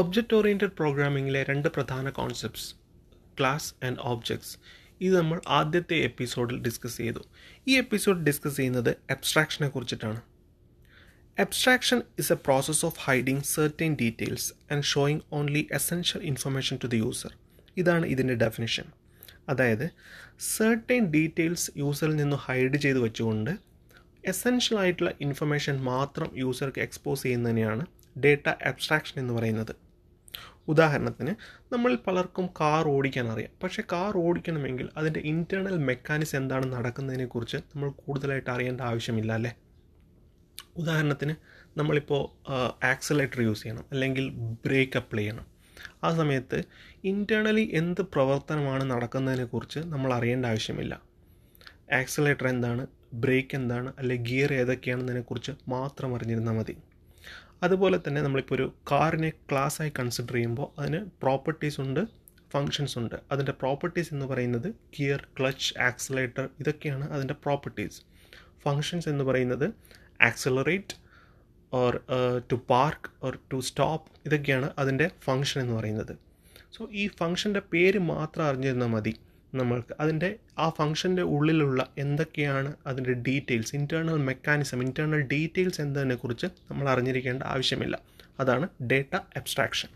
Object oriented പ്രോഗ്രാമിങ്ങിലെ രണ്ട് പ്രധാന concepts class and objects ഇത് നമ്മൾ ആദ്യത്തെ എപ്പിസോഡിൽ ഡിസ്കസ് ചെയ്തു. ഈ എപ്പിസോഡ് ഡിസ്കസ് ചെയ്യുന്നത് അബ്സ്ട്രാക്ഷനെ കുറിച്ചിട്ടാണ്. Abstraction is a process of hiding certain details and showing only essential information to the user ഇതാണ് ഇതിന്റെ ഡെഫിനിഷൻ അതായത് സെർട്ടൈൻ ഡീറ്റെയിൽസ് യൂസറിൽ നിന്ന് ഹൈഡ് ചെയ്ത് വെച്ചുകൊണ്ട് എസെൻഷ്യൽ ആയിട്ടുള്ള ഇൻഫർമേഷൻ മാത്രം യൂസർക്ക് എക്സ്പോസ് ചെയ്യുന്നതിനെയാണ് ഡേറ്റ അബ്സ്ട്രാക്ഷൻ എന്ന് പറയുന്നത്. ഉദാഹരണത്തിന് നമ്മൾ പലർക്കും കാർ ഓടിക്കാൻ അറിയാം. പക്ഷേ കാർ ഓടിക്കണമെങ്കിൽ അതിന്റെ ഇന്റേർണൽ മെക്കാനിസം എന്താണ് നടക്കുന്നതിനെക്കുറിച്ച് നമ്മൾ കൂടുതലായിട്ട് അറിയേണ്ട ആവശ്യമില്ല അല്ലേ? ഉദാഹരണത്തിന് നമ്മളിപ്പോൾ ആക്സലേറ്റർ യൂസ് ചെയ്യണം അല്ലെങ്കിൽ ബ്രേക്ക് അപ്ലൈ ചെയ്യണം. ആ സമയത്ത് ഇന്റേർണലി എന്ത് പ്രവർത്തനമാണ് നടക്കുന്നതിനെക്കുറിച്ച് നമ്മൾ അറിയേണ്ട ആവശ്യമില്ല. ആക്സലേറ്റർ എന്താണ് ബ്രേക്ക് എന്താണ് അല്ലെങ്കിൽ ഗിയർ ഏതൊക്കെയാണെന്നതിനെക്കുറിച്ച് മാത്രം അറിഞ്ഞിരുന്നാൽ മതി. അതുപോലെ തന്നെ നമ്മളിപ്പോൾ ഒരു കാറിനെ ക്ലാസ്സായി കൺസിഡർ ചെയ്യുമ്പോൾ അതിന് പ്രോപ്പർട്ടീസ് ഉണ്ട് ഫങ്ഷൻസ് ഉണ്ട്. അതിന്റെ പ്രോപ്പർട്ടീസ് എന്ന് പറയുന്നത് ഗിയർ ക്ലച്ച് ആക്സലേറ്റർ ഇതൊക്കെയാണ് അതിന്റെ പ്രോപ്പർട്ടീസ് ഫങ്ഷൻസ് എന്ന് പറയുന്നത് accelerate or to park or to stop ഇതൊക്കെയാണ് അതിന്റെ ഫങ്ഷൻ എന്ന് പറയുന്നത്. സോ ഈ ഫങ്ഷന്റെ പേര് മാത്രം അറിഞ്ഞിരുന്നാൽ മതി. നമ്മൾക്ക്. അതിന്റെ ആ ഫംഗ്ഷന്റെ ഉള്ളിലുള്ള എന്തൊക്കെയാണ് അതിന്റെ details? Internal mechanism internal details എന്നതിനെക്കുറിച്ച് നമ്മൾ അറിഞ്ഞിരിക്കേണ്ട ആവശ്യമില്ല. അതാണ് ഡേറ്റ അബ്സ്ട്രാക്ഷൻ.